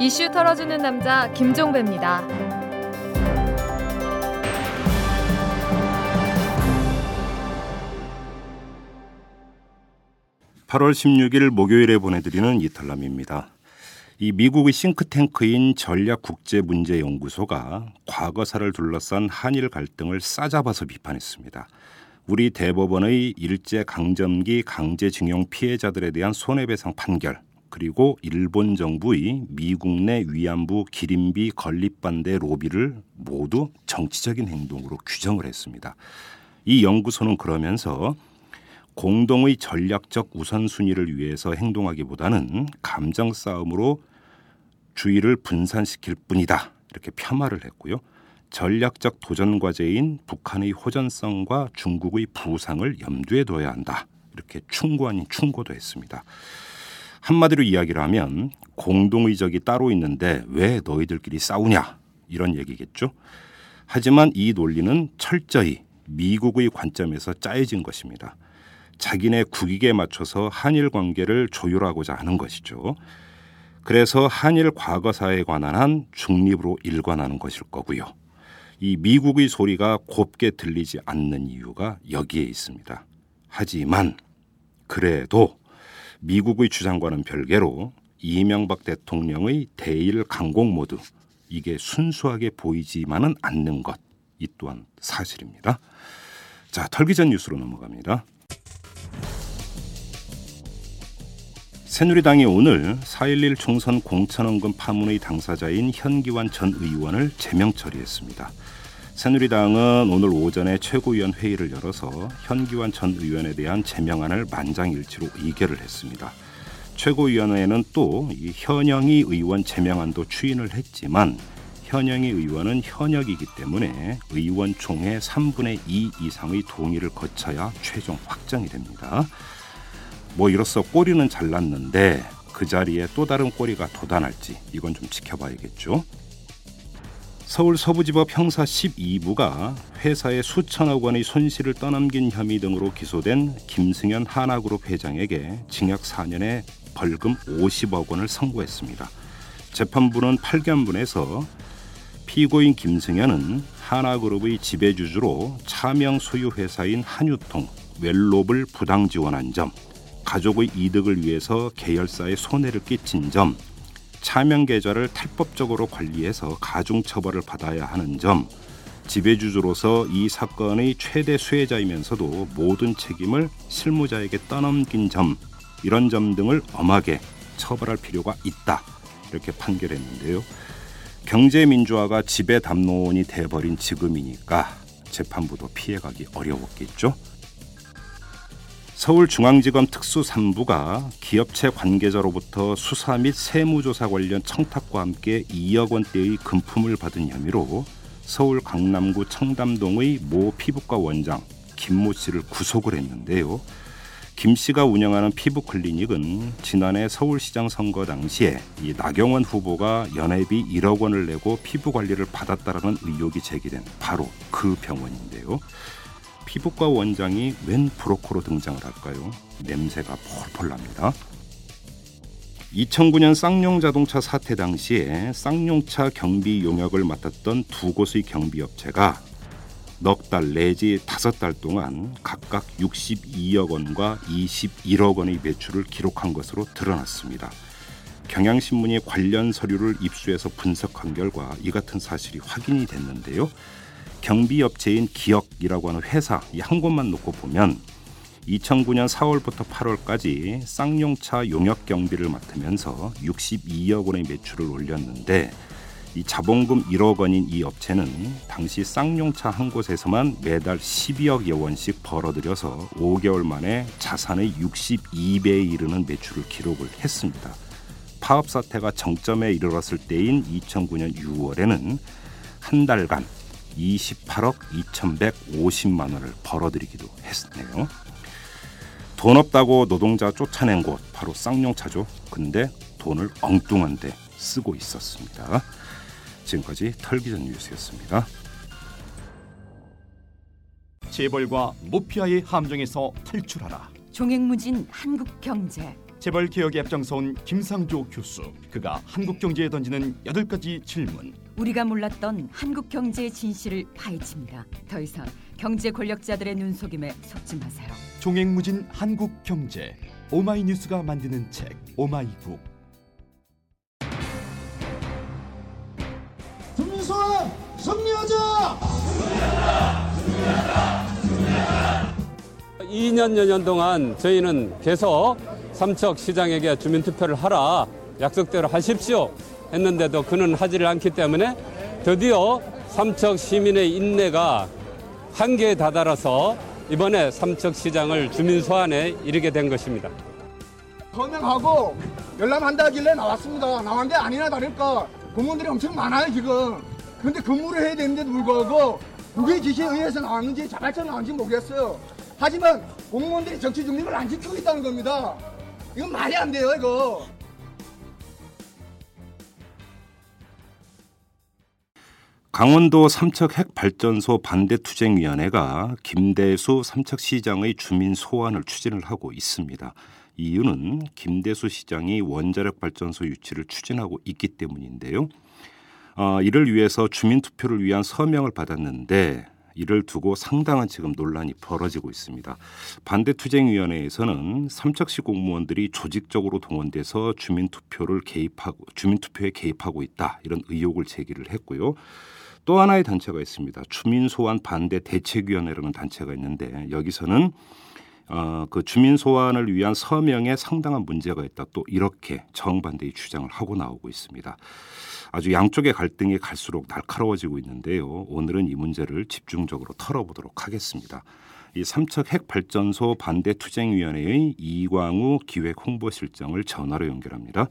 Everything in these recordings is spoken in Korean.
이슈 털어주는 남자 김종배입니다. 8월 16일 목요일에 보내드리는 이탈남입니다. 이 미국의 싱크탱크인 전략국제문제연구소가 과거사를 둘러싼 한일 갈등을 싸잡아서 비판했습니다. 우리 대법원의 일제 강점기 강제징용 피해자들에 대한 손해배상 판결 그리고 일본 정부의 미국 내 위안부 기림비 건립 반대 로비를 모두 정치적인 행동으로 규정을 했습니다. 이 연구소는 그러면서 공동의 전략적 우선순위를 위해서 행동하기보다는 감정 싸움으로 주의를 분산시킬 뿐이다. 이렇게 폄하를 했고요. 전략적 도전 과제인 북한의 호전성과 중국의 부상을 염두에 둬야 한다. 이렇게 충고 아닌 충고도 했습니다. 한마디로 이야기를 하면 공동의적이 따로 있는데 왜 너희들끼리 싸우냐 이런 얘기겠죠. 하지만 이 논리는 철저히 미국의 관점에서 짜여진 것입니다. 자기네 국익에 맞춰서 한일 관계를 조율하고자 하는 것이죠. 그래서 한일 과거사에 관한 한 중립으로 일관하는 것일 거고요. 이 미국의 소리가 곱게 들리지 않는 이유가 여기에 있습니다. 하지만 그래도 미국의 주장과는 별개로 이명박 대통령의 대일 강공 모드 이게 순수하게 보이지만은 않는 것 이 또한 사실입니다. 자, 털기 전 뉴스로 넘어갑니다. 새누리당이 오늘 4.11 총선 공천원금 파문의 당사자인 현기환 전 의원을 제명 처리했습니다. 새누리당은 오늘 오전에 최고위원 회의를 열어서 현기환 전 의원에 대한 제명안을 만장일치로 의결을 했습니다. 최고위원회는 또 이 현영희 의원 제명안도 추인을 했지만 현영희 의원은 현역이기 때문에 의원총회 3분의 2 이상의 동의를 거쳐야 최종 확정이 됩니다. 뭐 이로써 꼬리는 잘랐는데 그 자리에 또 다른 꼬리가 돋아날지 이건 좀 지켜봐야겠죠. 서울 서부지법 형사 12부가 회사에 수천억 원의 손실을 떠넘긴 혐의 등으로 기소된 김승현 하나그룹 회장에게 징역 4년에 벌금 50억 원을 선고했습니다. 재판부는 8견분에서 피고인 김승현은 하나그룹의 지배주주로 차명 소유 회사인 한유통 웰롭을 부당 지원한 점, 가족의 이득을 위해서 계열사에 손해를 끼친 점, 차명 계좌를 탈법적으로 관리해서 가중 처벌을 받아야 하는 점, 지배주주로서 이 사건의 최대 수혜자이면서도 모든 책임을 실무자에게 떠넘긴 점, 이런 점 등을 엄하게 처벌할 필요가 있다. 이렇게 판결했는데요. 경제 민주화가 지배 담론이 돼버린 지금이니까 재판부도 피해가기 어려웠겠죠. 서울중앙지검 특수 3부가 기업체 관계자로부터 수사 및 세무조사 관련 청탁과 함께 2억 원대의 금품을 받은 혐의로 서울 강남구 청담동의 모 피부과 원장 김모 씨를 구속을 했는데요. 김 씨가 운영하는 피부 클리닉은 지난해 서울시장 선거 당시에 이 나경원 후보가 연회비 1억 원을 내고 피부 관리를 받았다라는 의혹이 제기된 바로 그 병원인데요. 피부과 원장이 웬 브로커로 등장을 할까요? 냄새가 폴폴 납니다. 2009년 쌍용 자동차 사태 당시에 쌍용차 경비 용역을 맡았던 두 곳의 경비 업체가 넉 달 내지 다섯 달 동안 각각 62억 원과 21억 원의 매출을 기록한 것으로 드러났습니다. 경향신문이 관련 서류를 입수해서 분석한 결과 이 같은 사실이 확인이 됐는데요. 경비업체인 기억이라고 하는 회사 이 한 곳만 놓고 보면 2009년 4월부터 8월까지 쌍용차 용역 경비를 맡으면서 62억 원의 매출을 올렸는데 이 자본금 1억 원인 이 업체는 당시 쌍용차 한 곳에서만 매달 12억여 원씩 벌어들여서 5개월 만에 자산의 62배에 이르는 매출을 기록을 했습니다. 파업 사태가 정점에 이르렀을 때인 2009년 6월에는 한 달간 28억 2,150만 원을 벌어들이기도 했네요. 돈 없다고 노동자 쫓아낸 곳 바로 쌍용차죠. 근데 돈을 엉뚱한데 쓰고 있었습니다. 지금까지 털기전 뉴스였습니다. 재벌과 모피아의 함정에서 탈출하라. 종횡무진 한국 경제 재벌 개혁에 앞장서온 김상조 교수. 그가 한국 경제에 던지는 여덟 가지 질문. 우리가 몰랐던 한국 경제의 진실을 파헤칩니다. 더 이상 경제 권력자들의 눈속임에 속지 마세요. 종횡무진 한국 경제. 오마이뉴스가 만드는 책 오마이북. 김민수와 승리하자! 2년 여 년 동안 저희는 계속 삼척 시장에게 주민투표를 하라 약속대로 하십시오 했는데도 그는 하지를 않기 때문에 드디어 삼척 시민의 인내가 한계에 다다라서 이번에 삼척 시장을 주민 소환에 이르게 된 것입니다. 서명하고 열람한다길래 나왔습니다. 나왔는데 아니나 다를까 공무원들이 엄청 많아요 지금. 근데 근무를 해야 되는데도 불구하고 국회 지시에 의해서 나왔는지 자발적으로 나왔는지 모르겠어요. 하지만 공무원들이 정치 중립을 안 지키고 있다는 겁니다. 이건 말이 안 돼요 이거. 강원도 삼척 핵발전소 반대투쟁위원회가 김대수 삼척시장의 주민 소환을 추진을 하고 있습니다. 이유는 김대수 시장이 원자력 발전소 유치를 추진하고 있기 때문인데요. 어, 이를 위해서 주민 투표를 위한 서명을 받았는데 이를 두고 상당한 지금 논란이 벌어지고 있습니다. 반대투쟁위원회에서는 삼척시 공무원들이 조직적으로 동원돼서 주민 투표를 개입하고 주민 투표에 개입하고 있다 이런 의혹을 제기를 했고요. 또 하나의 단체가 있습니다. 주민 소환 반대 대책위원회라는 단체가 있는데 여기서는 어, 그 주민 소환을 위한 서명에 상당한 문제가 있다. 또 이렇게 정반대의 주장을 하고 나오고 있습니다. 아주 양쪽의 갈등이 갈수록 날카로워지고 있는데요. 오늘은 이 문제를 집중적으로 털어보도록 하겠습니다. 이 삼척 핵발전소 반대 투쟁위원회의 이광우 기획 홍보실장을 전화로 연결합니다.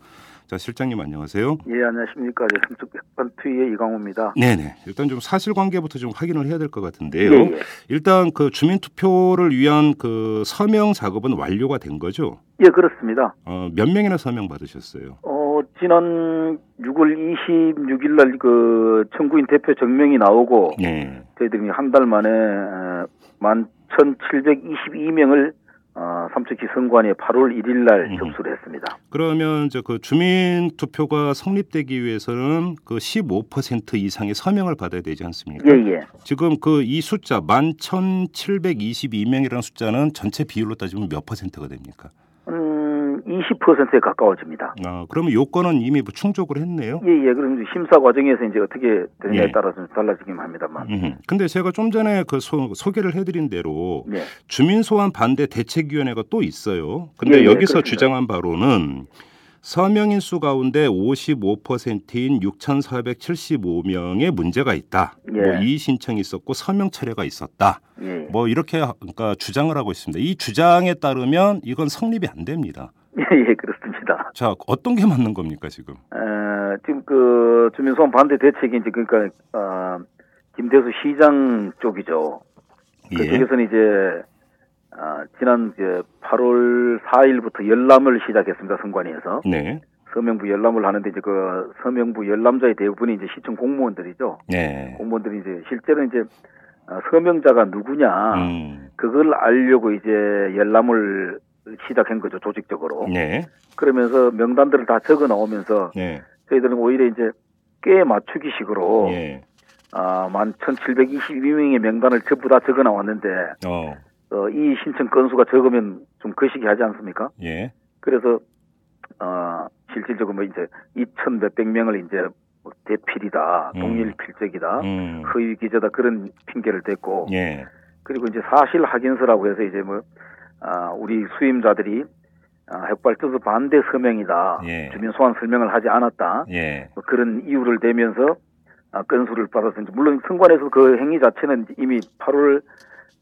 자, 실장님 안녕하세요. 예, 안녕하십니까. 네, 삼척 백반투의 이광호입니다. 네네. 일단 좀 사실관계부터 좀 확인을 해야 될 것 같은데요. 예, 예. 일단 그 주민투표를 위한 그 서명 작업은 완료가 된 거죠? 예, 그렇습니다. 어, 몇 명이나 서명 받으셨어요? 어, 지난 6월 26일 날그 청구인 대표 정명이 나오고 네. 저희들이 한 달 만에 어, 11,722명을 어, 삼척시 선관위에 8월 1일 날 음. 접수를 했습니다. 그러면 저그 주민 투표가 성립되기 위해서는 그 15% 이상의 서명을 받아야 되지 않습니까? 예, 예. 지금 그 이 숫자 11,722명이라는 숫자는 전체 비율로 따지면 몇 퍼센트가 됩니까? 음, 20%에 가까워집니다. 아, 그러면 요건은 이미 뭐 충족을 했네요. 예, 예. 그럼 심사 과정에서 이제 어떻게 되느냐에 예. 따라서 좀 달라지긴 합니다만. 음. 근데 제가 좀 전에 그 소, 소개를 해드린 대로 예. 주민 소환 반대 대책위원회가 또 있어요. 근데 예, 예, 여기서. 주장한 바로는 서명인 수 가운데 55%인 6,475명의 문제가 있다. 예. 뭐 이의 신청이 있었고 서명 철회가 있었다. 예. 뭐 이렇게 그러니까 주장을 하고 있습니다. 이 주장에 따르면 이건 성립이 안 됩니다. 예, 예, 그렇습니다. 자, 어떤 게 맞는 겁니까 지금? 에, 지금 그 주민소환 반대 대책이 이제 그러니까 어, 김대수 시장 쪽이죠. 예. 그쪽에서는 이제 아, 지난 이제 8월 4일부터 열람을 시작했습니다. 선관위에서 네. 서명부 열람을 하는데 이제 그 서명부 열람자의 대부분이 이제 시청 공무원들이죠. 네. 공무원들이 이제 실제로 이제 어, 서명자가 누구냐 음. 그걸 알려고 이제 열람을 시작한 거죠 조직적으로. 네. 그러면서 명단들을 다 적어 나오면서 네. 저희들은 오히려 이제 꽤 맞추기식으로 예. 아, 11,722명의 명단을 전부 다 적어 나왔는데 어. 어, 이 신청 건수가 적으면 좀 거시기 하지 않습니까? 예. 그래서 어, 실질적으로 뭐 이제 2천 몇백 명을 이제 뭐 대필이다, 음. 동일 필적이다, 음. 허위 기재다 그런 핑계를 댔고 예. 그리고 이제 사실 확인서라고 해서 이제 뭐 아, 우리 수임자들이 아, 핵발전소 반대 서명이다, 예. 주민 소환 설명을 하지 않았다, 예. 뭐 그런 이유를 대면서 아, 건수를 이제 물론 선관에서 그 행위 자체는 이미 8월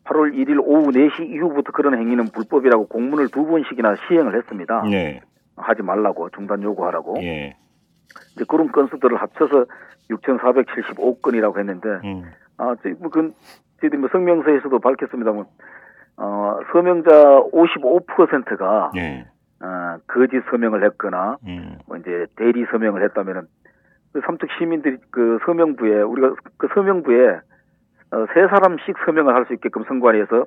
8월 1일 오후 4시 이후부터 그런 행위는 불법이라고 공문을 두 번씩이나 시행을 했습니다. 예. 하지 말라고 중단 요구하라고. 예. 이제 그런 건수들을 합쳐서 6,475건이라고 했는데 음. 아, 뭐 그, 저희들이 뭐 성명서에서도 밝혔습니다만 어, 서명자 55%가 예. 어, 거짓 서명을 했거나 음. 뭐 이제 대리 서명을 했다면은 그 삼척 시민들이 그 서명부에 우리가 그 서명부에 어, 세 사람씩 서명을 할 수 있게끔 선관위에서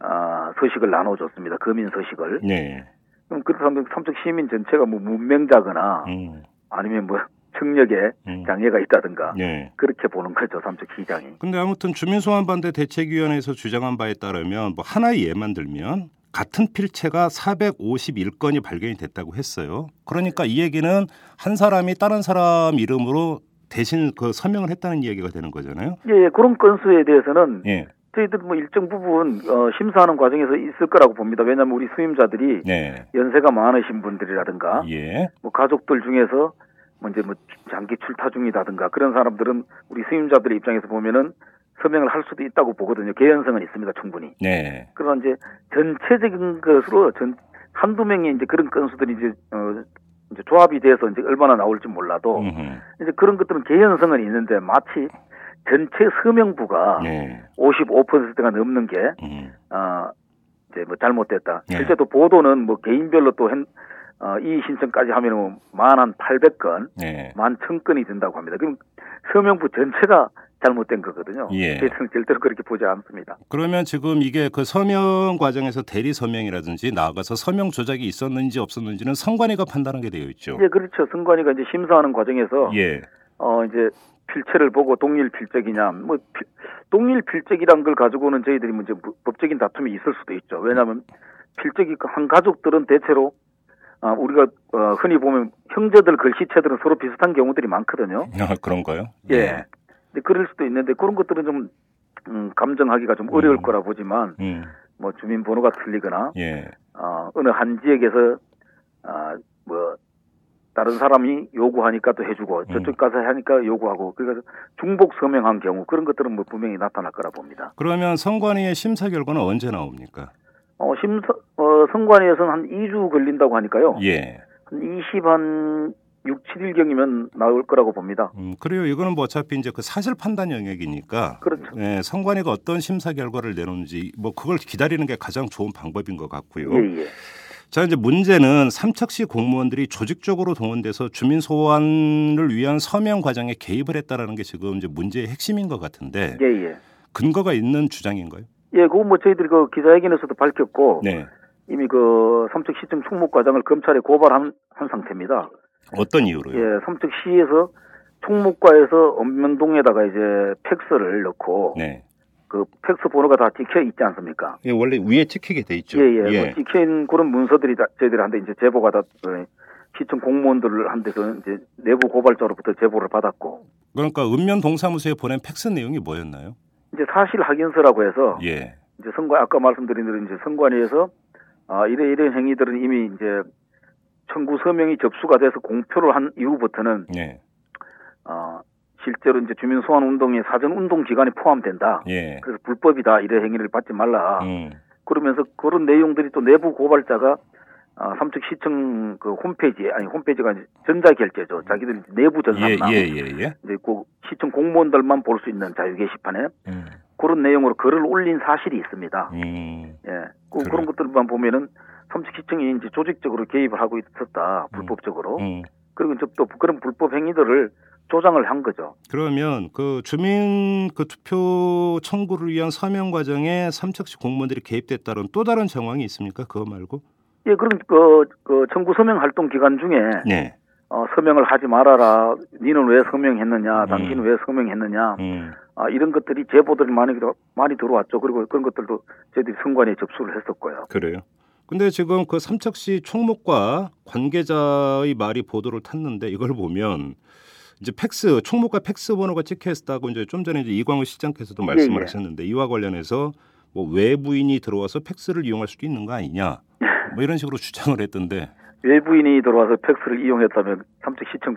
아, 서식을 나눠줬습니다. 거민 서식을. 네. 그럼 그렇다면 삼척 시민 전체가 뭐 문명자거나 음. 아니면 뭐 청력에 음. 장애가 있다든가 예. 그렇게 보는 거죠 삼척 시장이. 근데 아무튼 주민소환반대 대책위원회에서 주장한 바에 따르면 뭐 하나의 예만 들면 같은 필체가 451건이 발견이 됐다고 했어요. 그러니까 이 얘기는 한 사람이 다른 사람 이름으로 대신 그 서명을 했다는 이야기가 되는 거잖아요. 예, 예, 그런 건수에 대해서는 예. 저희들 뭐 일정 부분 어, 심사하는 과정에서 있을 거라고 봅니다. 왜냐하면 우리 수임자들이 네. 연세가 많으신 분들이라든가 예. 뭐 가족들 중에서 뭐 이제 뭐 장기 출타 중이라든가 그런 사람들은 우리 수임자들의 입장에서 보면은 서명을 할 수도 있다고 보거든요. 개연성은 있습니다, 충분히. 네. 그러나 이제 전체적인 것으로 전 한두 명의 이제 그런 건수들이 이제 어 이제 조합이 돼서 이제 얼마나 나올지 몰라도 음흠. 이제 그런 것들은 개연성은 있는데 마치 전체 서명부가 네. 55%가 넘는 게 음. 어, 이제 뭐 잘못됐다. 네. 실제 또 보도는 뭐 개인별로 또 hen- 어, 이의 신청까지 하면은 만한 800건, 네. 만 1000건이 된다고 합니다. 그럼 서명부 전체가 잘못된 거거든요. 예. 저희들은 절대로 그렇게 보지 않습니다. 그러면 지금 이게 그 서명 과정에서 대리 서명이라든지 나아가서 서명 조작이 있었는지 없었는지는 선관위가 판단하게 되어 있죠. 예, 그렇죠. 선관위가 이제 심사하는 과정에서 예. 어 이제 필체를 보고 동일 필적이냐, 뭐 필- 동일 필적이란 걸 가지고는 저희들이 부- 법적인 다툼이 있을 수도 있죠. 왜냐하면 필적이 한 가족들은 대체로 아, 우리가 어, 흔히 보면 형제들 글씨체들은 서로 비슷한 경우들이 많거든요. 아, 그런가요? 예. 근데 그럴 수도 있는데 그런 것들은 좀 음, 감정하기가 좀 어려울 음. 거라 보지만 음. 뭐 주민 번호가 틀리거나 예. 어, 어느 한 지역에서 아, 뭐 다른 사람이 요구하니까 또 해주고 음. 저쪽 가서 하니까 요구하고 그래서 중복 서명한 경우 그런 것들은 뭐 분명히 나타날 거라 봅니다. 그러면 선관위의 심사 결과는 언제 나옵니까? 어, 심사 어, 선관위에서는 한 2주 걸린다고 하니까요. 예. 한 20 한 6, 7일경이면 나올 거라고 봅니다. 음, 그래요. 이거는 뭐 어차피 이제 그 사실 판단 영역이니까. 그렇죠. 예, 선관위가 어떤 심사 결과를 내놓는지 뭐 그걸 기다리는 게 가장 좋은 방법인 것 같고요. 예, 예. 자, 이제 문제는 삼척시 공무원들이 조직적으로 동원돼서 주민 소환을 위한 서명 과정에 개입을 했다라는 게 지금 이제 문제의 핵심인 것 같은데 예, 예. 근거가 있는 주장인가요? 예, 그거 뭐 저희들이 그 기자회견에서도 밝혔고 네. 이미 그 삼척시청 총무 과장을 검찰에 고발한 한 상태입니다. 어떤 이유로요? 예, 삼척시에서 총무과에서 엄면동에다가 이제 팩스를 넣고 네. 그 팩스 번호가 다 찍혀 있지 않습니까? 예, 원래 위에 찍히게 돼 있죠. 예, 예. 뭐 찍혀 있는 그런 문서들이 다 저희들한테 이제 제보가 다 어, 시청 공무원들한테서 이제 내부 고발자로부터 제보를 받았고 그러니까 읍면 동 사무소에 보낸 팩스 내용이 뭐였나요? 이제 사실 확인서라고 해서 예. 이제 선관 아까 말씀드린 대로 이제 선관위에서 아 이래 이래 행위들은 이미 이제 청구 서명이 접수가 돼서 공표를 한 이후부터는 예. 어 실제로 이제 주민 소환 운동의 사전 운동 기간이 포함된다. 예. 그래서 불법이다 이래 행위를 받지 말라. 음. 그러면서 그런 내용들이 또 내부 고발자가 아, 삼척 시청 그 홈페이지에 아니 홈페이지가 이제 전자 결제죠. 자기들 내부 예, 전산망 예, 예, 예. 이제 그 시청 공무원들만 볼 수 있는 자유 게시판에 음. 그런 내용으로 글을 올린 사실이 있습니다. 음. 예, 그, 그래. 그런 것들만 보면은 삼척 시청이 이제 조직적으로 개입을 하고 있었다 불법적으로 음. 그리고 이제 또 그런 불법 행위들을 조장을 한 거죠. 그러면 그 주민 그 투표 청구를 위한 서명 과정에 삼척시 공무원들이 개입됐다는 또 다른 정황이 있습니까? 그거 말고? 예, 그런 그, 그 청구 서명 활동 기간 중에 네. 어, 서명을 하지 말아라. 니는 왜 서명했느냐? 음. 당신은 왜 서명했느냐? 음. 아, 이런 것들이 제보들이 많이 들어- 많이 들어왔죠. 그리고 그런 것들도 저희들이 선관위에 접수를 했었고요. 그래요. 근데 지금 그 삼척시 총무과 관계자의 말이 보도를 탔는데 이걸 보면 이제 팩스 총무과 팩스 번호가 찍혀 있다고 이제 좀 전에 이제 이광우 시장께서도 말씀을 예. 하셨는데 이와 관련해서 뭐 외부인이 들어와서 팩스를 이용할 수도 있는 거 아니냐 뭐 이런 식으로 주장을 했던데 외부인이 들어와서 팩스를 이용했다면 삼척시청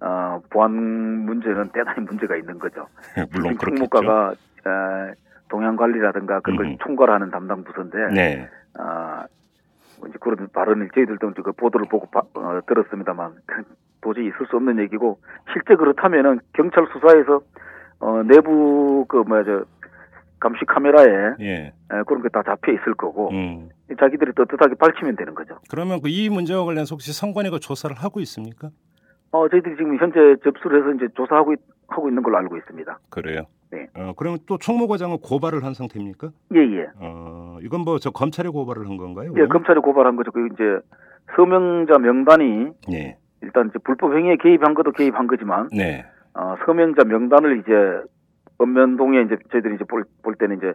어, 보안 문제는 대단히 문제가 있는 거죠. 물론 지금 그렇겠죠. 총무과가 어, 동향 관리라든가 그런 걸 음. 총괄하는 담당 부서인데 네. 아, 뭐 이제 그런 발언을 저희들도 그 보도를 보고 바- 어, 들었습니다만 그 도저히 있을 수 없는 얘기고 실제 그렇다면은 경찰 수사에서 어, 내부 그 뭐야 저 감시 카메라에 예. 에, 그런 게 다 잡혀 있을 거고 음. 자기들이 떳떳하게 밝히면 되는 거죠. 그러면 그 이 문제와 관련해서 혹시 선관위가 조사를 하고 있습니까? 어, 저희들이 지금 현재 접수를 해서 이제 조사하고 있, 하고 있는 걸로 알고 있습니다. 그래요. 어, 그러면 또 총무과장은 고발을 한 상태입니까? 예, 예. 어, 이건 뭐 저 검찰에 고발을 한 건가요? 예, 검찰이 고발한 거죠. 그 이제 서명자 명단이 네. 일단 이제 불법 행위에 개입한 것도 개입한 거지만 네. 어, 서명자 명단을 이제 읍면동에 이제 저희들이 이제 볼, 볼 때는 이제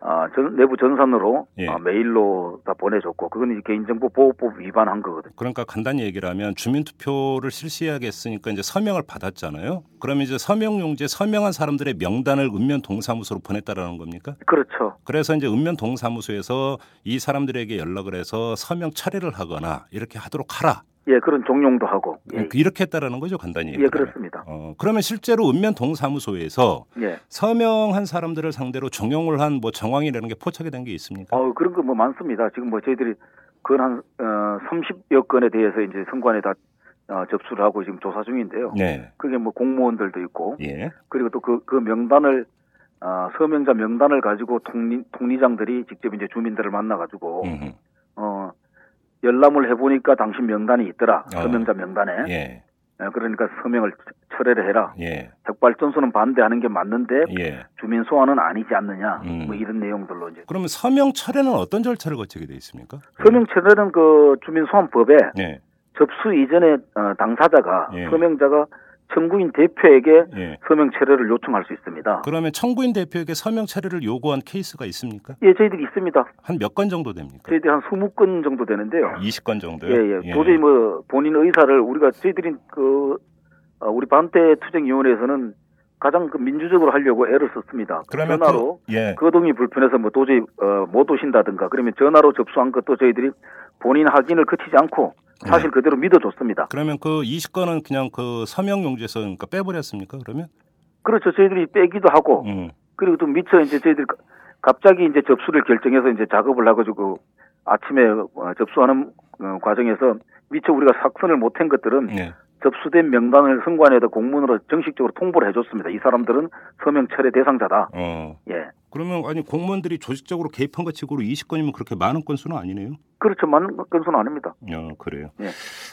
아, 전, 내부 전산으로 예. 아, 메일로 다 보내줬고 그건 이제 개인정보 보호법 위반한 거거든요. 그러니까 간단히 얘기를 하면 주민투표를 실시하겠으니까 이제 서명을 받았잖아요. 그러면 이제 서명용지에 서명한 사람들의 명단을 읍면 동사무소로 보냈다라는 겁니까? 그렇죠. 그래서 이제 읍면 동사무소에서 이 사람들에게 연락을 해서 서명 철회를 하거나 이렇게 하도록 하라. 예, 그런 종용도 하고. 예, 이렇게 했다라는 거죠, 간단히. 예 얘기하면. 그렇습니다. 어, 그러면 실제로 읍면 동 사무소에서 예. 서명한 사람들을 상대로 종용을 한 뭐 정황이라는 게 포착이 된 게 있습니까? 어, 그런 거 뭐 많습니다. 지금 뭐 저희들이 그한 어, 30여 건에 대해서 이제 선관에 다 어, 접수를 하고 지금 조사 중인데요. 네. 그게 뭐 공무원들도 있고 예. 그리고 또그그 명단을 어, 서명자 명단을 가지고 통리, 통리장들이 직접 이제 주민들을 만나 가지고. 어 열람을 해보니까 당신 명단이 있더라 어. 서명자 명단에 예. 어, 그러니까 서명을 처- 철회를 해라 예. 핵발전소는 반대하는 게 맞는데 예. 주민 소환은 아니지 않느냐 음. 뭐 이런 내용들로 이제 그러면 서명 철회는 어떤 절차를 거치게 돼 있습니까? 서명 철회는 그 주민 소환법에 예. 접수 이전에 어, 당사자가 예. 서명자가 청구인 대표에게 예. 서명 철회를 요청할 수 있습니다. 그러면 청구인 대표에게 서명 철회를 요구한 케이스가 있습니까? 예, 저희들이 있습니다. 한 몇 건 정도 됩니까? 저희들이 한 20건 정도 되는데요. 20건 정도요? 예, 예. 도저히 뭐 본인 의사를 우리가 저희들이 그 어, 우리 반대 투쟁위원회에서는 가장 그 민주적으로 하려고 애를 썼습니다. 그러면 전화로 그, 예. 거동이 불편해서 뭐 도저히 어, 못 오신다든가 그러면 전화로 접수한 것도 저희들이 본인 확인을 거치지 않고 사실 그대로 믿어줬습니다. 그러면 그 20건은 그냥 그 서명 용지에서 그러니까 빼버렸습니까? 그러면? 그렇죠. 저희들이 빼기도 하고 음. 그리고 또 미처 이제 저희들 가- 갑자기 이제 접수를 결정해서 이제 작업을 해가지고 아침에 어, 접수하는 어, 과정에서 미처 우리가 삭선을 못한 것들은 예. 접수된 명단을 선관에다 공문으로 정식적으로 통보를 해줬습니다. 이 사람들은 서명 철회 대상자다. 어. 예. 그러면 아니 공무원들이 조직적으로 개입한 것 치고로 20건이면 그렇게 많은 건수는 아니네요. 그렇죠. 많은 건수는 아닙니다. 어, 그래요. 예.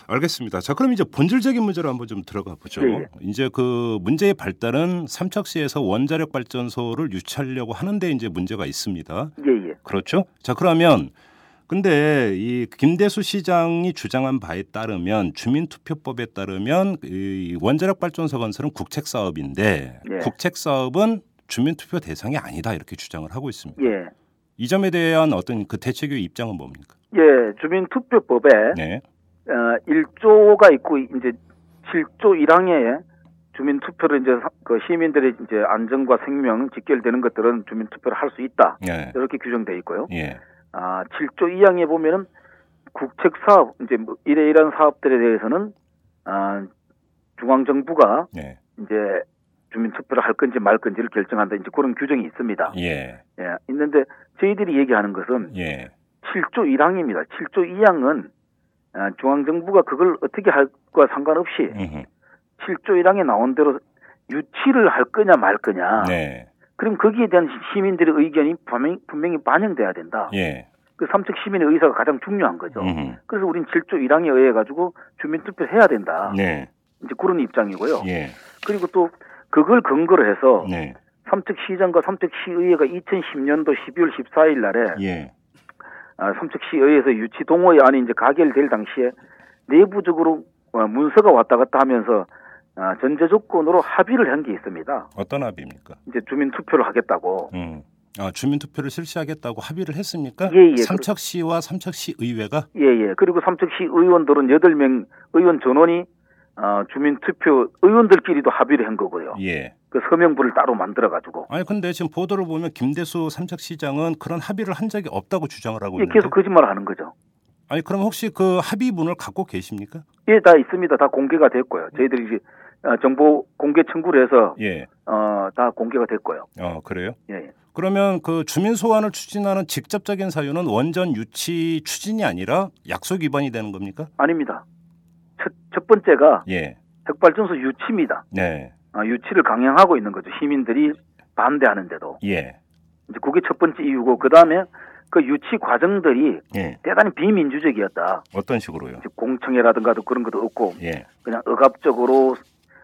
알겠습니다. 자, 그럼 이제 본질적인 문제로 한번 좀 들어가 보죠. 예, 예. 이제 그 문제의 발달은 삼척시에서 원자력 발전소를 유치하려고 하는데 이제 문제가 있습니다. 예, 예. 그렇죠? 자, 그러면 근데 이 김대수 시장이 주장한 바에 따르면 주민투표법에 따르면 이 원자력 발전소 건설은 국책 사업인데 예. 국책 사업은 주민투표 대상이 아니다 이렇게 주장을 하고 있습니다. 예. 이 점에 대한 어떤 그 대책의 입장은 뭡니까? 예. 주민투표법에 네. 어, 1조가 있고 이제 7조 1항에 주민 투표를 이제 사- 그 시민들의 이제 안전과 생명 직결되는 것들은 주민 투표를 할 수 있다. 네. 이렇게 규정되어 있고요. 예. 아, 7조 2항에 보면은 국책 사업 이제 뭐 이래 이런 사업들에 대해서는 아, 중앙 정부가 네. 이제 주민 투표를 할 건지 말 건지를 결정한다. 이제 그런 규정이 있습니다. 예. 예. 있는데 저희들이 얘기하는 것은 예. 7조 1항입니다. 7조 2항은 아, 중앙 정부가 그걸 어떻게 할과 상관없이 음흠. 7조 1항에 나온 대로 유치를 할 거냐 말 거냐. 네. 그럼 거기에 대한 시민들의 의견이 분명히, 분명히 반영돼야 된다. 예. 그 삼척 시민의 의사가 가장 중요한 거죠. 음흠. 그래서 우린 7조 1항에 의해 가지고 주민투표를 해야 된다. 네. 이제 그런 입장이고요. 예. 그리고 또 그걸 근거로 해서 네. 삼척시장과 삼척시의회가 2010년도 12월 14일 날에 예. 아, 삼척시의회에서 유치 동호회 안이 이제 가결될 당시에 내부적으로 어, 문서가 왔다 갔다 하면서 아, 전제 조건으로 합의를 한 게 있습니다. 어떤 합의입니까? 이제 주민 투표를 하겠다고. 음. 아, 주민 투표를 실시하겠다고 합의를 했습니까? 예, 예. 삼척시와 삼척시 의회가 예, 예. 그리고 삼척시 의원들은 8명 의원 전원이 어, 주민 투표 의원들끼리도 합의를 한 거고요. 예. 그 서명부를 따로 만들어 가지고. 아니 근데 지금 보도를 보면 김대수 삼척시장은 그런 합의를 한 적이 없다고 주장을 하고 예, 있는데 계속 거짓말을 하는 거죠. 아니 그럼 혹시 그 합의문을 갖고 계십니까? 예, 다 있습니다. 다 공개가 됐고요. 저희들이 이제 어, 정보 공개 청구를 해서 예. 어, 다 공개가 됐고요. 어, 그래요? 예, 예. 그러면 그 주민 소환을 추진하는 직접적인 사유는 원전 유치 추진이 아니라 약속 위반이 되는 겁니까? 아닙니다. 첫, 첫 번째가 예. 핵발전소 유치입니다. 네. 아, 유치를 강행하고 있는 거죠. 시민들이 반대하는데도. 예. 이제 그게 첫 번째 이유고, 그 다음에 그 유치 과정들이 예. 대단히 비민주적이었다. 어떤 식으로요? 이제 공청회라든가도 그런 것도 없고, 예. 그냥 억압적으로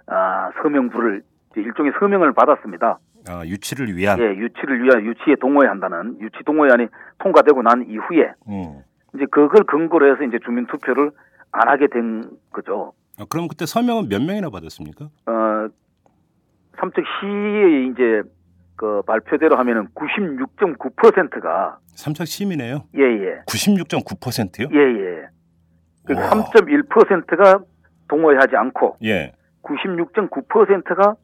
아, 서명부를 일종의 서명을 받았습니다. 아, 유치를 위한. 예, 유치를 위한 유치에 동의해야 한다는 유치 동의안이 통과되고 난 이후에 음. 이제 그걸 근거로 해서 이제 주민 투표를 안 하게 된 거죠. 아, 그럼 그때 서명은 몇 명이나 받았습니까? 어, 삼척 시의 이제 그 발표대로 하면은 96.9%가 삼척 시민이에요. 예, 예. 96.9%요? 예, 예. 그 와. 3.1%가 동의하지 않고 예. 96.9%가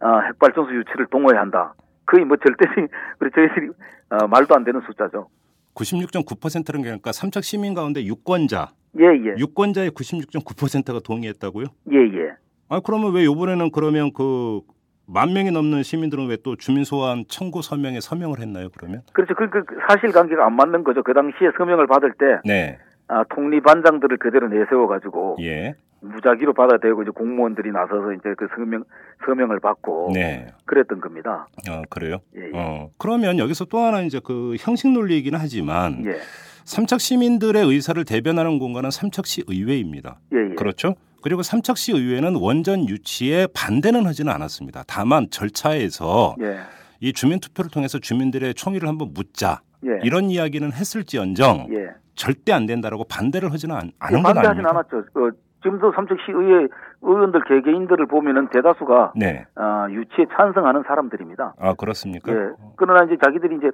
어, 핵발전소 유치를 동의한다. 거의 뭐 절대적인 우리 저희들이 어, 말도 안 되는 숫자죠. 96.9%는 그러니까 삼척 시민 가운데 유권자, 예, 예. 유권자의 96.9%가 동의했다고요? 예, 예. 아, 그러면 왜 이번에는 그러면 그 만 명이 넘는 시민들은 왜 또 주민 소환 청구 서명에 서명을 했나요? 그러면? 그렇죠. 그, 그 사실 관계가 안 맞는 거죠. 그 당시에 서명을 받을 때 네. 아, 통리반장들을 그대로 내세워 가지고 예. 무작위로 받아들고 이제 공무원들이 나서서 이제 그 서명 서명을 받고 네. 그랬던 겁니다. 아, 그래요? 예, 예. 어. 그러면 여기서 또 하나 이제 그 형식 논리이긴 하지만 예. 삼척 시민들의 의사를 대변하는 공간은 삼척시 의회입니다. 예, 예. 그렇죠? 그리고 삼척시 의회는 원전 유치에 반대는 하지는 않았습니다. 다만 절차에서 예. 이 주민 투표를 통해서 주민들의 총의를 한번 묻자 예. 이런 이야기는 했을지언정 예. 절대 안 된다라고 반대를 하지는 않, 않은 건 반대하진 아닙니까? 않았죠. 어, 지금도 삼척시 의회 의원들 개개인들을 보면은 대다수가 네. 아, 유치에 찬성하는 사람들입니다. 아 그렇습니까? 예. 그러나 이제 자기들이 이제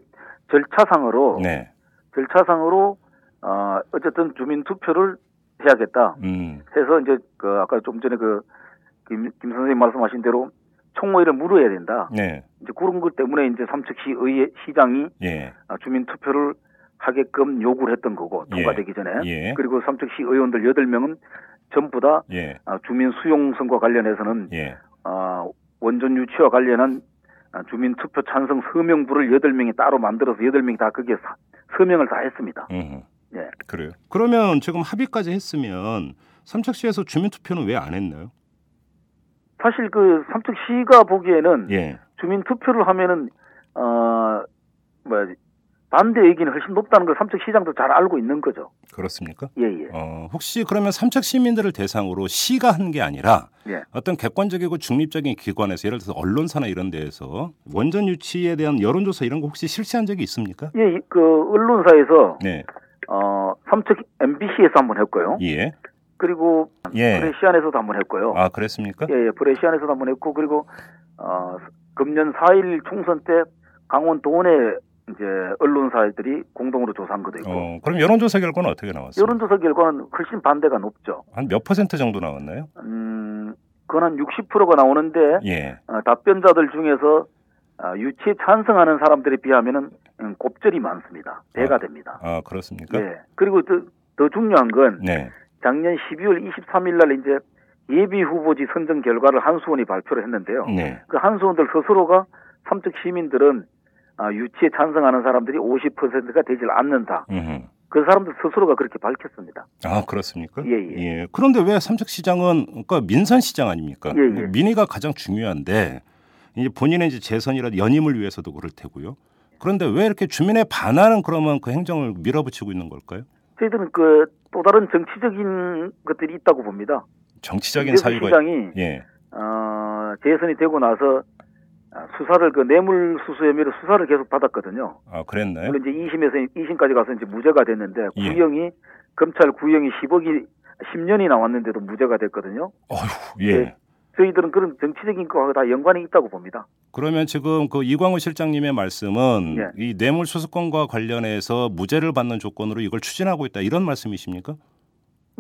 절차상으로 네. 절차상으로 어, 어쨌든 주민 투표를 해야겠다 음. 해서 이제 그 아까 좀 전에 그 김, 김 선생님 말씀하신 대로 총무회를 물어야 된다. 네. 이제 그런 것 때문에 이제 삼척시 의회 시장이 예. 아, 주민 투표를 하게끔 요구를 했던 거고 통과되기 전에 예. 그리고 삼척시 의원들 8명은 전부 다 예. 아, 주민 수용성과 관련해서는 예. 아, 원전 유치와 관련한 아, 주민 투표 찬성 서명부를 8명이 따로 만들어서 8명이 다 거기에 사- 서명을 다 했습니다. 음. 예. 그래요. 그러면 지금 합의까지 했으면 삼척시에서 주민 투표는 왜 안 했나요? 사실 그 삼척시가 보기에는 예. 주민 투표를 하면은 어 뭐야 반대 의견이 훨씬 높다는 걸 삼척 시장도 잘 알고 있는 거죠. 그렇습니까? 예, 예. 어, 혹시 그러면 삼척 시민들을 대상으로 시가 한 게 아니라 예. 어떤 객관적이고 중립적인 기관에서 예를 들어서 언론사나 이런 데에서 원전 유치에 대한 여론조사 이런 거 혹시 실시한 적이 있습니까? 예, 이- 그 언론사에서 네. 어 삼척 MBC에서 한번 했고요. 예. 그리고 예. 브레시안에서도 한번 했고요. 아, 그랬습니까? 예, 예, 브레시안에서도 한번 했고 그리고 어 금년 4일 총선 때 강원 도내 이제 언론사들이 공동으로 조사한 것도 있고 어, 그럼 여론조사 결과는 어떻게 나왔어요? 여론조사 결과는 훨씬 반대가 높죠. 한 몇 퍼센트 정도 나왔나요? 음, 그건 한 60%가 나오는데 예. 어, 답변자들 중에서 어, 유치에 찬성하는 사람들에 비하면은 음, 곱절이 많습니다. 배가 아. 됩니다. 아, 그렇습니까? 예. 그리고 더, 더 중요한 건 네. 작년 12월 23일 날 이제 예비 후보지 선정 결과를 한수원이 발표를 했는데요. 네. 그 한수원들 스스로가 삼척 시민들은 아, 유치에 찬성하는 사람들이 50%가 되질 않는다. 음흠. 그 사람들 스스로가 그렇게 밝혔습니다. 아, 그렇습니까? 예, 예. 그런데 왜 삼척시장은 그러니까 민선 시장 아닙니까? 예, 예. 민의가 가장 중요한데 이제 본인의 이제 재선이라 연임을 위해서도 그럴 테고요. 그런데 왜 이렇게 주민의 반하는 그러면 그 행정을 밀어붙이고 있는 걸까요? 저희들은 그 또 다른 정치적인 것들이 있다고 봅니다. 정치적인 사유가 시장이 예. 어, 재선이 되고 나서 아, 수사를 그 뇌물 수수 혐의로 수사를 계속 받았거든요. 아, 그랬나요? 물론 이제 2심에서 2심까지 가서 이제 무죄가 됐는데 예. 구형이 검찰 구형이 10억이 10년이 나왔는데도 무죄가 됐거든요. 어휴, 예. 네. 저희들은 그런 정치적인 거하고 다 연관이 있다고 봅니다. 그러면 지금 그 이광우 실장님의 말씀은 예. 이 뇌물 수수권과 관련해서 무죄를 받는 조건으로 이걸 추진하고 있다 이런 말씀이십니까?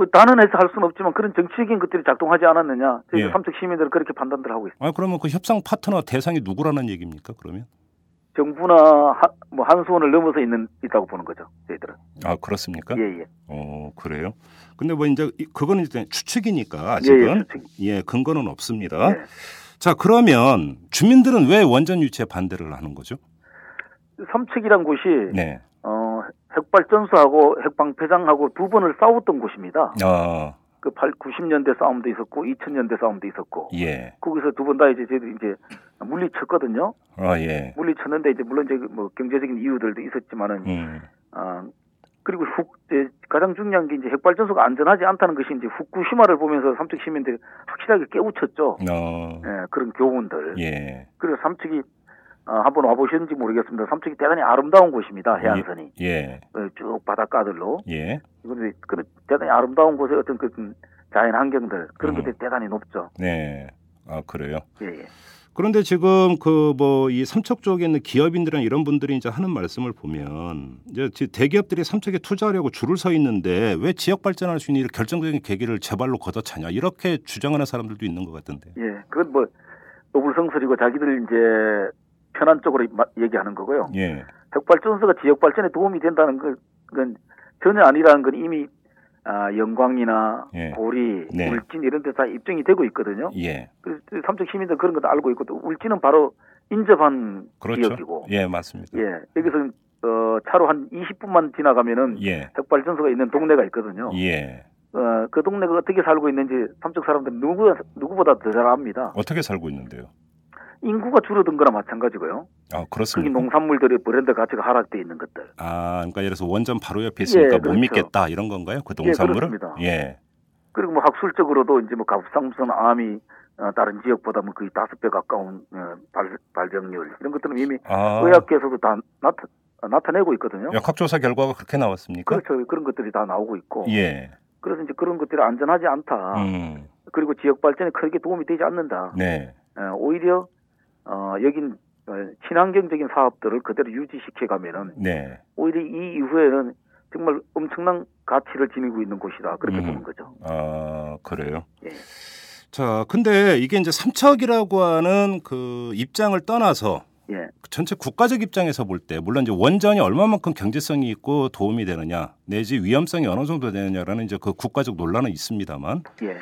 뭐 단언해서 할 수는 없지만 그런 정치적인 것들이 작동하지 않았느냐. 저희 예. 삼척 시민들은 그렇게 판단들 하고 있습니다. 아, 그러면 그 협상 파트너 대상이 누구라는 얘기입니까? 그러면? 정부나 하, 뭐 한수원을 넘어서 있는 있다고 보는 거죠. 저희들은. 아, 그렇습니까? 예, 예. 어 그래요. 근데 뭐 이제 이- 그거는 이제 추측이니까 예, 예, 아직은 추측. 예, 근거는 없습니다. 예. 자 그러면 주민들은 왜 원전 유치에 반대를 하는 거죠? 삼척이란 곳이 네. 어, 핵발전소하고 핵방패장하고 두 번을 싸웠던 곳입니다. 아그 8, 90년대 싸움도 있었고 2000년대 싸움도 있었고 예. 거기서 두 번 다 이제 저희들이 이제 물리쳤거든요. 아 예. 물리쳤는데 이제 물론 이제 뭐 경제적인 이유들도 있었지만은 음. 아 그리고 후, 이제 가장 중요한 게 이제 핵발전소가 안전하지 않다는 것이 이제 후쿠시마를 보면서 삼척 시민들이 확실하게 깨우쳤죠. 어. 예, 그런 교훈들. 예. 그리고 삼척이 어, 한번 와보셨는지 모르겠습니다. 삼척이 대단히 아름다운 곳입니다. 해안선이 예. 어, 쭉 바닷가들로 예. 그런데 그 대단히 아름다운 곳의 어떤 그 자연 환경들 그런 음. 것들이 대단히 높죠. 네. 아, 그래요. 예, 예. 그런데 지금 그 뭐 이 삼척 쪽에 있는 기업인들이나 이런 분들이 이제 하는 말씀을 보면 이제 지- 대기업들이 삼척에 투자하려고 줄을 서 있는데 왜 지역 발전할 수 있는 이 결정적인 계기를 제발로 걷어차냐 이렇게 주장하는 사람들도 있는 것 같은데. 예, 그건 뭐 노불성설이고 자기들 이제 편한 쪽으로 마- 얘기하는 거고요. 예. 핵발전소가 지역 발전에 도움이 된다는 건, 건 전혀 아니라는 건 이미 아, 영광이나 예. 고리, 네. 울진 이런 데다 입증이 되고 있거든요. 예. 그래서 삼척 시민들 그런 것도 알고 있고 또 울진은 바로 인접한 그렇죠. 지역이고 예, 맞습니다. 예, 여기서 어, 차로 한 20분만 지나가면은 예. 핵발전소가 있는 동네가 있거든요. 예. 어, 그 동네가 어떻게 살고 있는지 삼척 사람들은 누구, 누구보다 더 잘 압니다. 어떻게 살고 있는데요? 인구가 줄어든 거나 마찬가지고요. 아, 그렇습니다. 농산물들의 브랜드 가치가 하락돼 있는 것들. 아, 그러니까 예를 들어서 원전 바로 옆에 있으니까 예, 못 그렇죠. 믿겠다 이런 건가요? 그 예, 농산물을? 그렇습니다. 예. 그리고 뭐 학술적으로도 이제 뭐 갑상선 암이 어, 다른 지역보다 뭐 거의 다섯 배 가까운 어, 발, 발병률 이런 것들은 이미 아. 의학계에서도 다 나타, 어, 나타내고 있거든요. 역학조사 결과가 그렇게 나왔습니까? 그렇죠. 그런 것들이 다 나오고 있고. 예. 그래서 이제 그런 것들이 안전하지 않다. 음. 그리고 지역 발전에 크게 도움이 되지 않는다. 네. 어, 오히려 어, 여긴 어, 친환경적인 사업들을 그대로 유지시켜 가면은 네. 오히려 이 이후에는 정말 엄청난 가치를 지니고 있는 곳이다. 그렇게 음. 보는 거죠. 아, 그래요. 예. 자, 근데 이게 이제 삼척이라고 하는 그 입장을 떠나서 예. 전체 국가적 입장에서 볼 때 물론 이제 원전이 얼마만큼 경제성이 있고 도움이 되느냐 내지 위험성이 어느 정도 되느냐라는 이제 그 국가적 논란은 있습니다만 예.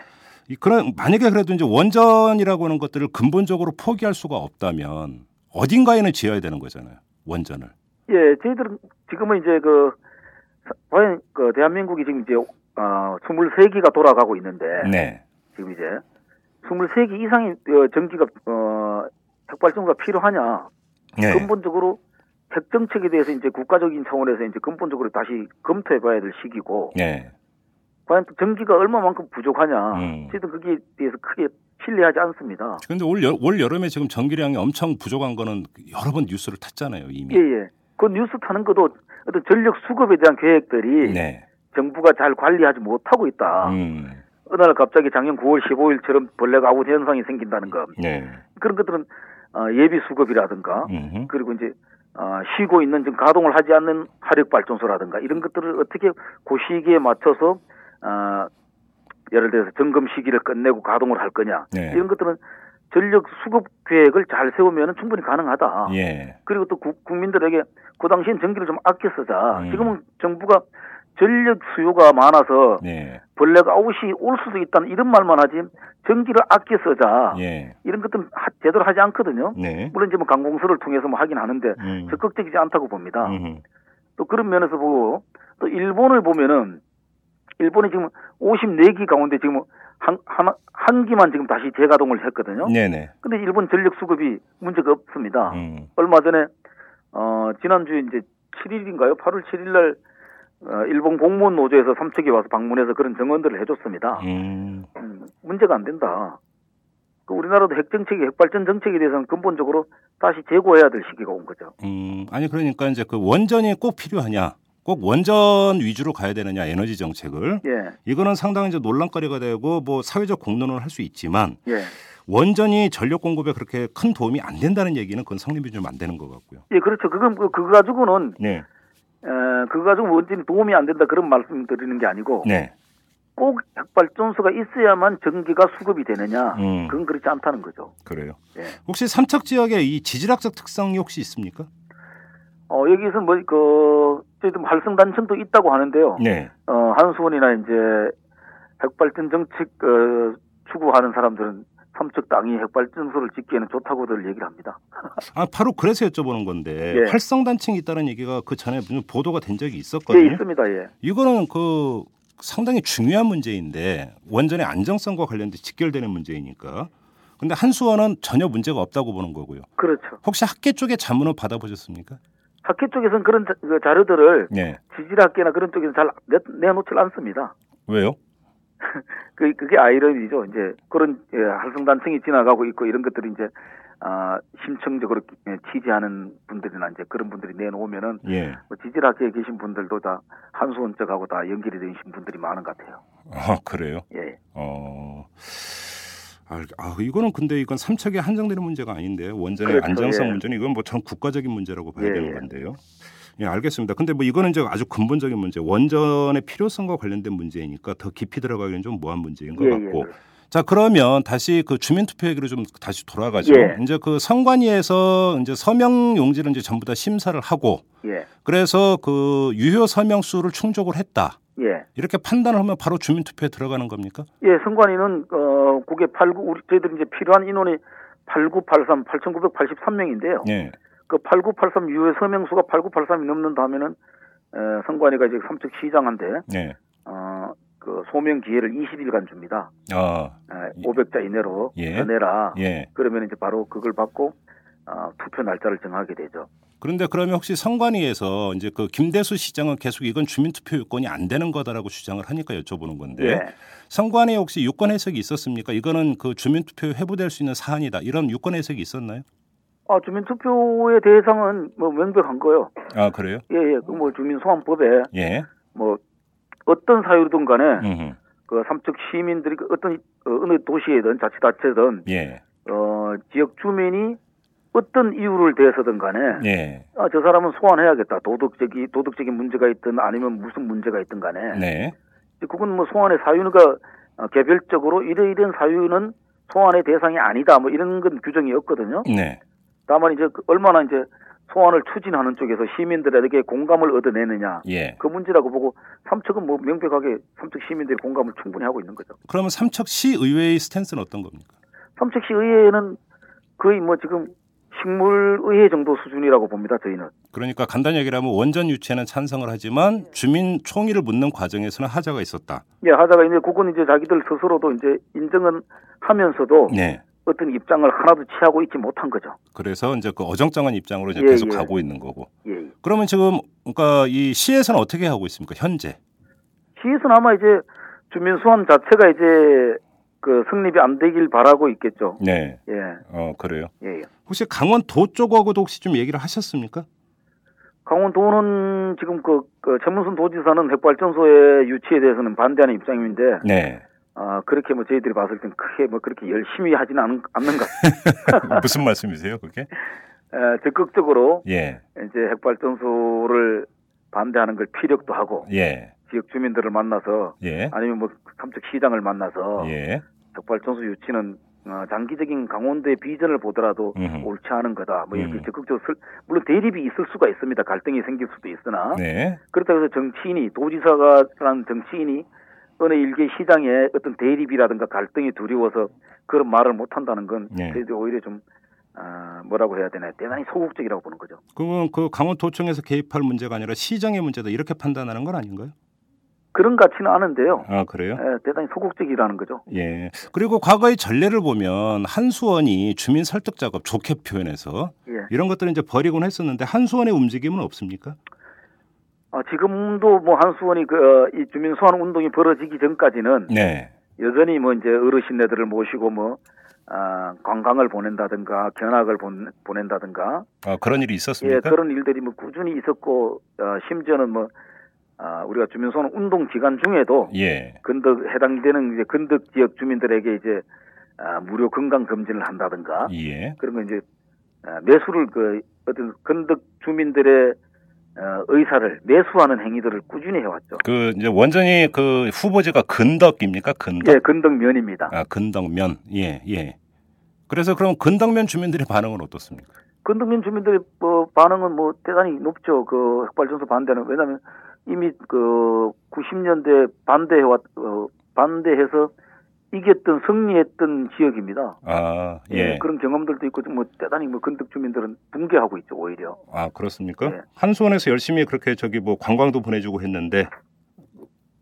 이 그런 만약에 그래도 이제 원전이라고 하는 것들을 근본적으로 포기할 수가 없다면 어딘가에는 지어야 되는 거잖아요. 원전을. 예, 저희들은 지금은 이제 그, 사- 과연 그 대한민국이 지금 이제, 어, 23기가 돌아가고 있는데, 네. 지금 이제, 23기 이상의 어, 전기가, 어, 핵발전소가 필요하냐, 네. 근본적으로 핵 정책에 대해서 이제 국가적인 차원에서 이제 근본적으로 다시 검토해 봐야 될 시기고, 네. 과연 또 전기가 얼마만큼 부족하냐, 음. 저희들 거기에 대해서 크게 신뢰하지 않습니다. 근데 올, 여, 올 여름에 지금 전기량이 엄청 부족한 거는 여러 번 뉴스를 탔잖아요, 이미. 예, 예. 그 뉴스 타는 것도 어떤 전력 수급에 대한 계획들이 네. 정부가 잘 관리하지 못하고 있다. 음. 어느 날 갑자기 작년 9월 15일처럼 벌레가 아웃 현상이 생긴다는 거. 네. 그런 것들은 어, 예비 수급이라든가 음흠. 그리고 이제 어, 쉬고 있는 지금 가동을 하지 않는 화력 발전소라든가 이런 것들을 어떻게 그 시기에 맞춰서 어, 예를 들어서 점검 시기를 끝내고 가동을 할 거냐 네. 이런 것들은 전력 수급 계획을 잘 세우면 충분히 가능하다. 예. 그리고 또 국, 국민들에게 그 당시엔 전기를 좀 아껴 쓰자. 음. 지금은 정부가 전력 수요가 많아서 네. 벌레가 아웃이 올 수도 있다는 이런 말만 하지 전기를 아껴 쓰자 예. 이런 것들은 하- 제대로 하지 않거든요. 네. 물론 이제 뭐 강공서를 통해서 뭐 하긴 하는데 음. 적극적이지 않다고 봅니다. 음흠. 또 그런 면에서 보고 또 일본을 보면은 일본이 지금 54기 가운데 지금 한, 한, 한 기만 지금 다시 재가동을 했거든요. 네네. 근데 일본 전력 수급이 문제가 없습니다. 음. 얼마 전에 어 지난주에 이제 7일인가요? 8월 7일 날 어, 일본 공무원 노조에서 삼척에 와서 방문해서 그런 정언들을 해줬습니다. 음. 음, 문제가 안 된다. 그 우리나라도 핵 정책이 핵발전 정책에 대해서는 근본적으로 다시 재고해야 될 시기가 온 거죠. 음. 아니 그러니까 이제 그 원전이 꼭 필요하냐? 꼭 원전 위주로 가야 되느냐 에너지 정책을 예, 이거는 상당히 이제 논란거리가 되고 뭐 사회적 공론을 할 수 있지만 예, 원전이 전력 공급에 그렇게 큰 도움이 안 된다는 얘기는 그건 성립이 좀 안 되는 것 같고요. 예, 그렇죠. 그건 그- 그거 가지고는 네. 에, 그거 가지고 원전이 도움이 안 된다 그런 말씀 드리는 게 아니고 네. 꼭 핵발전소가 있어야만 전기가 수급이 되느냐 음. 그건 그렇지 않다는 거죠. 그래요. 예. 혹시 삼척 지역에 이 지질학적 특성이 혹시 있습니까? 어 여기서 뭐 그 저희도 활성 단층도 있다고 하는데요. 네. 어 한수원이나 이제 핵발전 정책 어, 추구하는 사람들은 삼척 땅이 핵발전소를 짓기에는 좋다고들 얘기를 합니다. 아 바로 그래서 여쭤보는 건데 예. 활성 단층이 있다는 얘기가 그 전에 무슨 보도가 된 적이 예, 있었거든요. 있습니다. 예. 이거는 그 상당히 중요한 문제인데 원전의 안정성과 관련돼 직결되는 문제이니까. 근데 한수원은 전혀 문제가 없다고 보는 거고요. 그렇죠. 혹시 학계 쪽에 자문을 받아보셨습니까? 학회 쪽에서는 그런 자, 그 자료들을 네. 지질학계나 그런 쪽에서 잘 내, 내놓질 않습니다. 왜요? 그, 그게 아이러니죠. 이제 그런 예, 활성단층이 지나가고 있고 이런 것들이 이제 아, 심층적으로 지지하는 분들이나 이제 그런 분들이 내놓으면은 예. 뭐 지질학계에 계신 분들도 다 한수원 쪽하고 다 연결이 되신 분들이 많은 것 같아요. 아 그래요. 예. 어. 아, 아, 이거는 근데 이건 삼척에 한정되는 문제가 아닌데 원전의 그렇죠, 안정성 예. 문제는 이건 뭐 전 국가적인 문제라고 봐야 예, 되는 예. 건데요. 예, 알겠습니다. 근데 뭐 이거는 이제 아주 근본적인 문제, 원전의 필요성과 관련된 문제이니까 더 깊이 들어가기는 좀 뭐한 문제인 것 예, 같고. 예. 자 그러면 다시 그 주민 투표 얘기로 좀 다시 돌아가죠. 예. 이제 그 선관위에서 이제 서명 용지를 이제 전부 다 심사를 하고 예. 그래서 그 유효 서명 수를 충족을 했다. 예. 이렇게 판단을 하면 바로 주민투표에 들어가는 겁니까? 예, 선관위는 어 국외 89 우리 저희들이 이제 필요한 인원이 8983 8983명인데요. 예. 그 8983 유효 서명 수가 8983이 넘는다 하면은 에, 선관위가 이제 삼척 시장한테 예. 어그 소명 기회를 20일간 줍니다. 아, 에, 500자 이내로 예. 전해라. 예. 그러면 이제 바로 그걸 받고 어, 투표 날짜를 정하게 되죠. 그런데 그러면 혹시 선관위에서 이제 그 김대수 시장은 계속 이건 주민투표 요건이 안 되는 거다라고 주장을 하니까 여쭤보는 건데 예. 선관위에 혹시 유권 해석이 있었습니까? 이거는 그 주민투표에 회부될 수 있는 사안이다. 이런 유권 해석이 있었나요? 아, 주민 투표의 대상은 뭐 명백한 거요. 아 그래요? 예, 예. 그뭐 주민 소환법에 예. 뭐 어떤 사유든 간에 음흠. 그 삼척 시민들이 그 어떤 어, 어느 도시에든 자치단체든 예. 어, 지역 주민이 어떤 이유를 대해서든 간에 예. 아, 저 사람은 소환해야겠다. 도덕적이 도덕적인 문제가 있든 아니면 무슨 문제가 있든 간에 네. 그건 뭐 소환의 사유가 어, 개별적으로 이러이런 사유는 소환의 대상이 아니다. 뭐 이런 건 규정이 없거든요. 네. 다만 이제 그 얼마나 이제 소환을 추진하는 쪽에서 시민들에게 공감을 얻어내느냐 예. 그 문제라고 보고 삼척은 뭐 명백하게 삼척 시민들이 공감을 충분히 하고 있는 거죠. 그러면 삼척시 의회의 스탠스는 어떤 겁니까? 삼척시 의회는 거의 뭐 지금 식물의회 정도 수준이라고 봅니다. 저희는. 그러니까 간단히 얘기하면 원전 유치에는 찬성을 하지만 주민 총의를 묻는 과정에서는 하자가 있었다. 예, 하다가 이제 그건 이제 자기들 스스로도 이제 인정은 하면서도 네. 어떤 입장을 하나도 취하고 있지 못한 거죠. 그래서 이제 그 어정쩡한 입장으로 이제 예, 계속 예. 가고 있는 거고. 예. 예. 그러면 지금 그러니까 이 시에서는 어떻게 하고 있습니까? 현재. 시에서는 아마 이제 주민 수환 자체가 이제 그 성립이 안 되길 바라고 있겠죠. 네. 예. 어 그래요. 예. 예. 혹시 강원도 쪽하고도 혹시 좀 얘기를 하셨습니까? 강원도는 지금 그, 그 최문순 도지사는 핵발전소의 유치에 대해서는 반대하는 입장인데 네. 아 그렇게 뭐 저희들이 봤을 땐 크게 뭐 그렇게 열심히 하지는 않, 않는 것 무슨 말씀이세요, 그게? 에, 적극적으로 예. 이제 핵발전소를 반대하는 걸 피력도 하고 예. 지역 주민들을 만나서 예. 아니면 뭐 삼척 시장을 만나서 예. 핵발전소 유치는 어, 장기적인 강원도의 비전을 보더라도 음흠. 옳지 않은 거다. 뭐 이렇게 음. 적극적으로 쓸- 물론 대립이 있을 수가 있습니다. 갈등이 생길 수도 있으나 네. 그렇다고 해서 정치인이 도지사가라는 정치인이 어느 일개 시장의 어떤 대립이라든가 갈등이 두려워서 그런 말을 못 한다는 건 네. 오히려 좀 아, 뭐라고 해야 되나 대단히 소극적이라고 보는 거죠. 그러면 그 강원도청에서 개입할 문제가 아니라 시장의 문제다 이렇게 판단하는 건 아닌가요? 그런 가치는 않은데요. 아 그래요? 예, 대단히 소극적이라는 거죠. 예. 그리고 과거의 전례를 보면 한수원이 주민 설득 작업 좋게 표현해서 예. 이런 것들을 이제 버리곤 했었는데 한수원의 움직임은 없습니까? 아, 지금도 뭐 한수원이 그, 어, 이 주민 소환 운동이 벌어지기 전까지는 네. 여전히 뭐 이제 어르신네들을 모시고 뭐, 아, 관광을 보낸다든가 견학을 본, 보낸다든가 아, 그런 일이 예, 있었습니까? 그런 일들이 뭐 꾸준히 있었고, 어, 심지어는 뭐, 아, 우리가 주민 소환 운동 기간 중에도 예. 건덕, 해당되는 이제 건덕 지역 주민들에게 이제, 아, 무료 건강 검진을 한다든가 예. 그런 거 이제, 아, 매수를 그, 어떤 건덕 주민들의 어, 의사를 매수하는 행위들을 꾸준히 해왔죠. 그 이제 원전이 그 후보지가 근덕입니까? 근덕. 예, 건덕면입니다. 아, 근덕면. 예, 예. 그래서 그럼 근덕면 주민들의 반응은 어떻습니까? 건덕면 주민들의 뭐 반응은 뭐 대단히 높죠. 그 핵발전소 반대는 왜냐하면 이미 그 90년대 반대해 왔 어, 반대해서 이겼던 승리했던 지역입니다. 아, 예, 예. 그런 경험들도 있고 뭐 대단히 뭐 건덕 주민들은 붕괴하고 있죠 오히려. 아, 그렇습니까? 예. 한수원에서 열심히 그렇게 저기 뭐 관광도 보내주고 했는데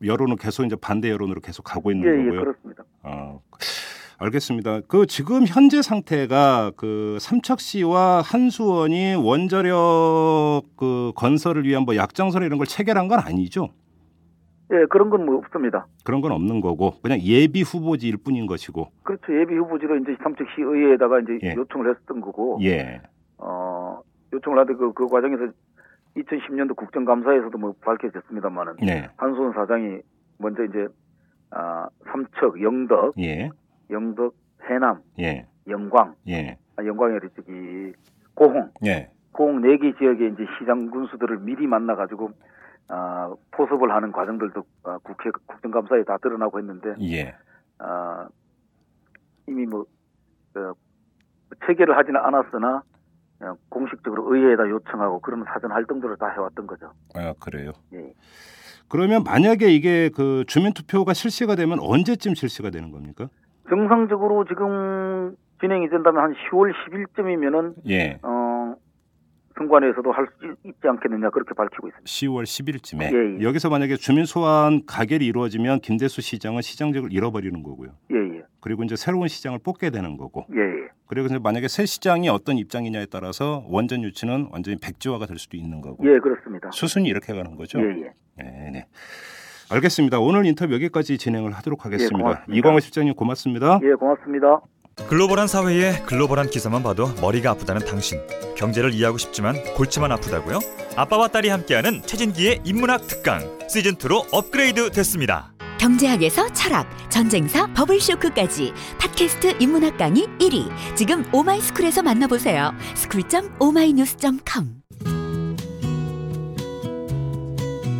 여론은 계속 이제 반대 여론으로 계속 가고 있는 예, 예, 거고요. 그렇습니다. 아, 알겠습니다. 그 지금 현재 상태가 그 삼척시와 한수원이 원자력 그 건설을 위한 뭐 약정서 이런 걸 체결한 건 아니죠? 예, 그런 건 뭐 없습니다. 그런 건 없는 거고 그냥 예비 후보지일 뿐인 것이고. 그렇죠. 예비 후보지로 이제 삼척시 의회에다가 이제 예. 요청을 했었던 거고, 예. 어, 요청을 하던 그, 그 과정에서 2010년도 국정감사에서도 뭐 밝혀졌습니다만은, 네. 한수원 사장이 먼저 이제, 아, 삼척, 영덕, 예. 영덕, 해남, 예. 영광, 예. 아, 영광이 저기, 고홍, 예. 고홍 네 개 지역에 이제 시장 군수들을 미리 만나가지고, 아, 포섭을 하는 과정들도 아, 국회 국정감사에 다 드러나고 했는데, 예. 아, 이미 뭐, 그, 체계를 하지는 않았으나, 그냥 공식적으로 의회에다 요청하고 그런 사전 활동들을 다 해왔던 거죠. 아, 그래요. 예. 그러면 만약에 이게 그 주민 투표가 실시가 되면 언제쯤 실시가 되는 겁니까? 정상적으로 지금 진행이 된다면 한 10월 10일쯤이면은, 예. 어, 선관위에서도 할 수 있지 않겠느냐 그렇게 밝히고 있습니다. 10월 10일쯤에 예, 예. 여기서 만약에 주민 소환 가결이 이루어지면 김대수 시장은 시장직을 잃어버리는 거고요. 예, 예. 그리고 이제 새로운 시장을 뽑게 되는 거고. 예, 예. 그리고 이제 만약에 새 시장이 어떤 입장이냐에 따라서 원전 유치는 완전히 백지화가 될 수도 있는 거고. 예, 그렇습니다. 수순이 이렇게 가는 거죠. 예, 예. 네, 네. 알겠습니다. 오늘 인터뷰 여기까지 진행을 하도록 하겠습니다. 고맙습니다. 이광호 실장님 고맙습니다. 예, 고맙습니다. 글로벌한 사회에 글로벌한 기사만 봐도 머리가 아프다는 당신. 경제를 이해하고 싶지만 골치만 아프다고요? 아빠와 딸이 함께하는 최진기의 인문학 특강 시즌 2로 업그레이드 됐습니다. 경제학에서 철학, 전쟁사, 버블쇼크까지 팟캐스트 인문학 강의 1위. 지금 오마이스쿨에서 만나보세요. school.ohmynews.com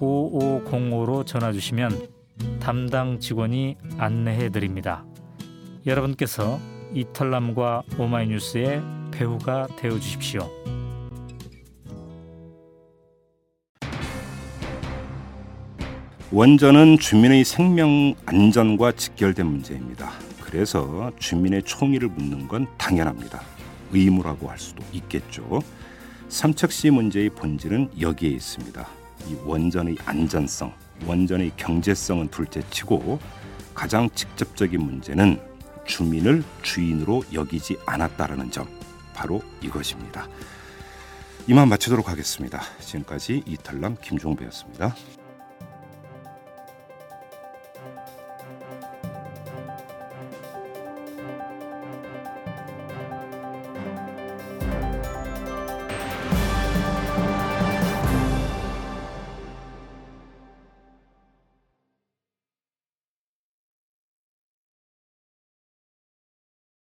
733-5505로 전화 주시면 담당 직원이 안내해 드립니다. 여러분께서 이털남과 오마이뉴스의 배우가 되어 주십시오. 원전은 주민의 생명 안전과 직결된 문제입니다. 그래서 주민의 총의를 묻는 건 당연합니다. 의무라고 할 수도 있겠죠. 삼척시 문제의 본질은 여기에 있습니다. 이 원전의 안전성, 원전의 경제성은 둘째치고 가장 직접적인 문제는 주민을 주인으로 여기지 않았다라는 점, 바로 이것입니다. 이만 마치도록 하겠습니다. 지금까지 이탈남 김종배였습니다.